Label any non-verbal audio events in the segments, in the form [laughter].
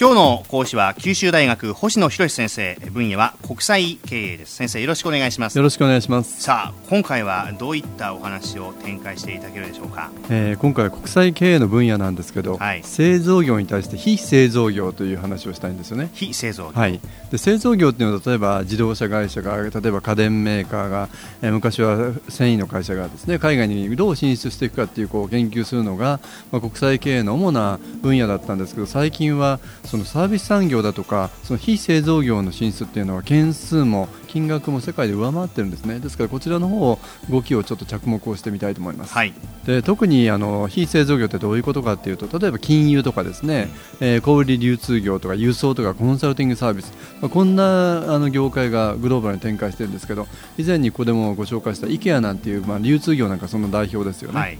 今日の講師は九州大学星野博先生分野は国際経営です。先生よろしくお願いします。よろしくお願いします。さあ今回はどういったお話を展開していただけるでしょうか、えー、今回は国際経営の分野なんですけど、はい、製造業に対して非製造業という話をしたいんですよね。非製造業。はい。で製造業っていうのは例えば自動車会社が例えば家電メーカーが、えー、昔は繊維の会社がですね海外にどう進出していくかっていうこう研究するのが、まあ、国際経営の主な分野だったんですけど最近はそのサービス産業だとかその非製造業の進出っていうのは件数も金額も世界で上回ってるんですね。ですからこちらの方を動きをちょっと着目をしてみたいと思います、はい、で特にあの非製造業ってどういうことかっていうと例えば金融とかですね、えー、小売流通業とか輸送とかコンサルティングサービス、まあ、こんなあの業界がグローバルに展開してるんですけど以前にここでもご紹介した IKEA なんていう、まあ、流通業なんかその代表ですよね、はい、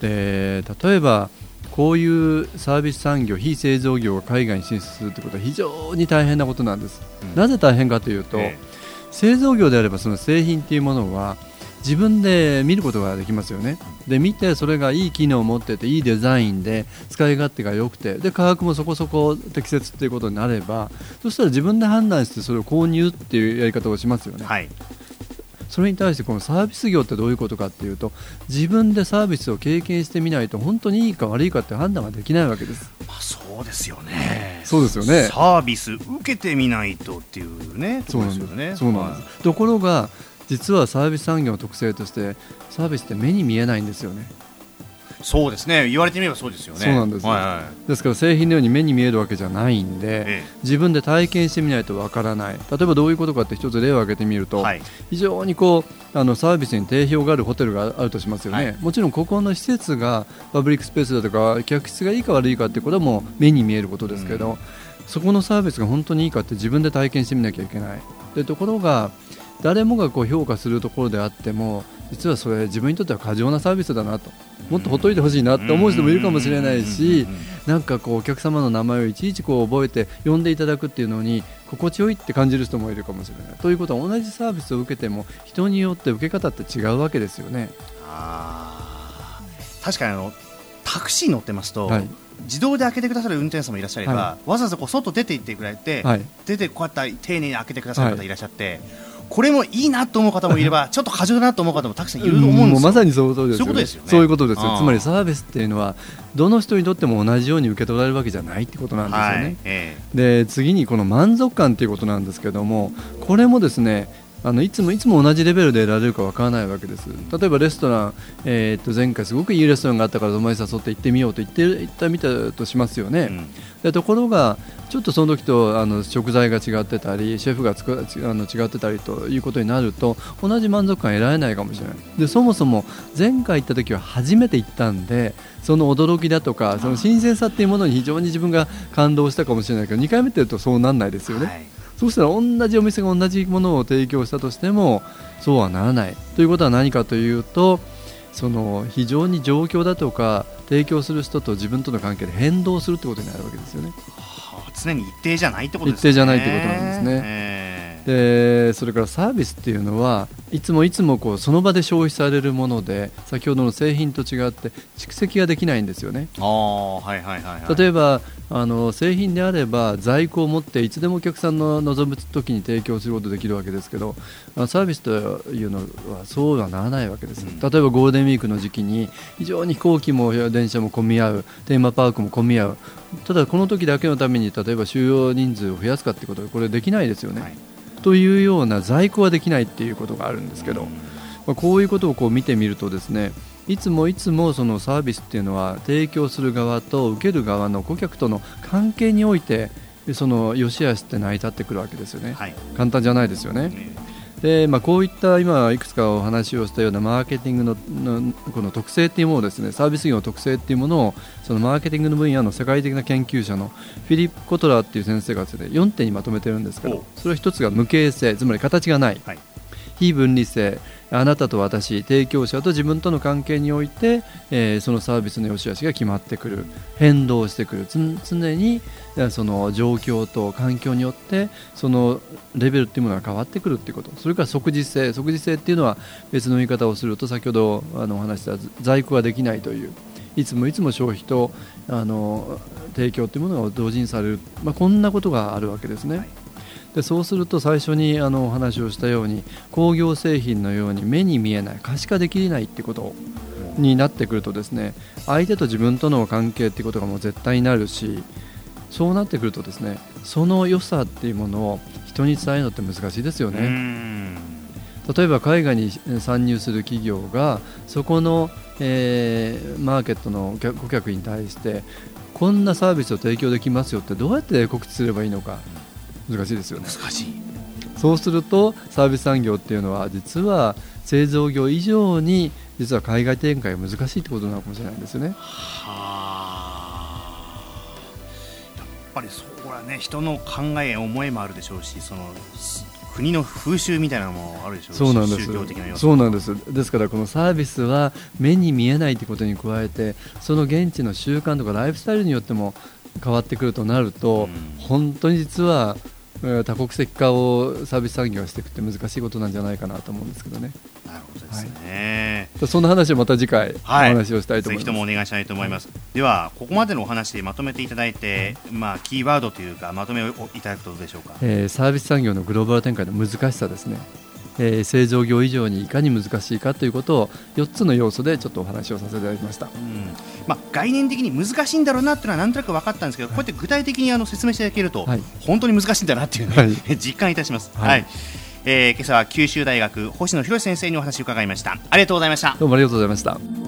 で例えばこういうサービス産業、非製造業が海外に進出するということは非常に大変なことなんです。うん、なぜ大変かというと、ええ、製造業であればその製品というものは自分で見ることができますよね。で見てそれがいい機能を持ってていいデザインで使い勝手が良くてで価格もそこそこ適切ということになればそしたら自分で判断してそれを購入っていうやり方をしますよね。はいそれに対してこのサービス業ってどういうことかっていうと自分でサービスを経験してみないと本当にいいか悪いかって判断ができないわけです。まあ、そうですよね。そうですよね。サービス受けてみないとっていうね。そうなんですよね。そうなんです。ところが実はサービス産業の特性としてサービスって目に見えないんですよね。そうですね。言われてみればそうですよね。そうなんです、はいはい、ですから製品のように目に見えるわけじゃないんで、ええ、自分で体験してみないとわからない。例えばどういうことかって一つ例を挙げてみると、はい、非常にこうあのサービスに定評があるホテルがあるとしますよね、はい、もちろんここの施設がパブリックスペースだとか客室がいいか悪いかってことはもう目に見えることですけど、うん、そこのサービスが本当にいいかって自分で体験してみなきゃいけない。でところが誰もがこう評価するところであっても実はそれ自分にとっては過剰なサービスだなともっとほっといてほしいなって思う人もいるかもしれないしなんかこうお客様の名前をいちいちこう覚えて呼んでいただくっていうのに心地よいって感じる人もいるかもしれない。ということは同じサービスを受けても人によって受け方って違うわけですよね。あ確かにあのタクシー乗ってますと、はい、自動で開けてくださる運転手さんもいらっしゃれば、はい、わざわざこう外出て行ってくれて、はい、出てこうやって丁寧に開けてくださる方いらっしゃって。これもいいなと思う方もいれば [laughs] ちょっと過剰だなと思う方もたくさんいると思うんですまさにそういうことですよね。そういうことですよ。つまりサービスっていうのはどの人にとっても同じように受け取られるわけじゃないってことなんですよね。はいえー、で次にこの満足感っていうことなんですけどもこれもですねあのいつもいつも同じレベルで得られるかわからないわけです。例えばレストラン、えー、と前回すごくいいレストランがあったからお前誘って行ってみようと言って行ったみたとしますよね、うん、でところがちょっとその時とあの食材が違ってたりシェフがつくあの違ってたりということになると同じ満足感得られないかもしれない。でそもそも前回行った時は初めて行ったんでその驚きだとかその新鮮さっていうものに非常に自分が感動したかもしれないけど2回目って言うとそうなんないですよね。はいそうしたら同じお店が同じものを提供したとしてもそうはならないということは何かというとその非常に状況だとか提供する人と自分との関係で変動するってことになるわけですよね。はあ、常に一定じゃないってことですね。一定じゃないってことなんですね。でそれからサービスっていうのはいつもいつもこうその場で消費されるもので先ほどの製品と違って蓄積ができないんですよね。はいはいはいはい、例えばあの製品であれば在庫を持っていつでもお客さんの望む時に提供することできるわけですけどサービスというのはそうはならないわけです、うん、例えばゴールデンウィークの時期に非常に飛行機も電車も混み合うテーマパークも混み合う。ただこの時だけのために例えば収容人数を増やすかということはこれできないですよね。はい。というような在庫はできないっていうことがあるんですけど、まあ、こういうことをこう見てみるとですねいつもいつもそのサービスっていうのは提供する側と受ける側の顧客との関係においてその良し悪しって成り立ってくるわけですよね、はい、簡単じゃないですよね。でまあ、こういった今いくつかお話をしたようなマーケティングののこの特性っていうものですねサービス業の特性っていうものをそのマーケティングの分野の世界的な研究者のフィリップ・コトラーっていう先生がですね4点にまとめてるんですけどそれは1つが無形性つまり形がない、はい、非分離性あなたと私提供者と自分との関係において、えー、そのサービスの良し悪しが決まってくる変動してくる。常にその状況と環境によってそのレベルっていうものが変わってくるっていうこと。それから即時性。即時性っていうのは別の言い方をすると先ほどあのお話した在庫ができないといういつもいつも消費とあの提供というものが同時にされる、まあ、こんなことがあるわけですね。でそうすると最初にあのお話をしたように工業製品のように目に見えない可視化できないってことになってくるとですね相手と自分との関係ってことがもう絶対になるしそうなってくるとですねその良さっていうものを人に伝えるのって難しいですよね。例えば海外に参入する企業がそこの、えー、マーケットの顧客に対してこんなサービスを提供できますよってどうやって告知すればいいのか難しいですよね。難しい。そうするとサービス産業っていうのは実は製造業以上に実は海外展開が難しいってことなのかもしれないんですよね。はやっぱりそこはね人の考え思いもあるでしょうしその国の風習みたいなのもあるでしょうそうなんです。そうなんです。ですからこのサービスは目に見えないということに加えてその現地の習慣とかライフスタイルによっても変わってくるとなると、うん、本当に実は多国籍化をサービス産業していくって難しいことなんじゃないかなと思うんですけどね。なるほどですね。はい、そんな話をまた次回お話をしたいと思います。ぜひともお願いしたいと思います。はい、ではここまでのお話でまとめていただいて、まあキーワードというかまとめをいただくとでしょうか？えー、サービス産業のグローバル展開の難しさですね。えー、製造業以上にいかに難しいかということを4つの要素でちょっとお話をさせていただきました、うん。まあ、概念的に難しいんだろうなというのはなんとなく分かったんですけど、はい、こうやって具体的にあの説明していただけると、はい、本当に難しいんだなっていうね、はい、[laughs] 実感いたします。はい。えー、今朝は九州大学星野博先生にお話を伺いました。ありがとうございました。どうもありがとうございました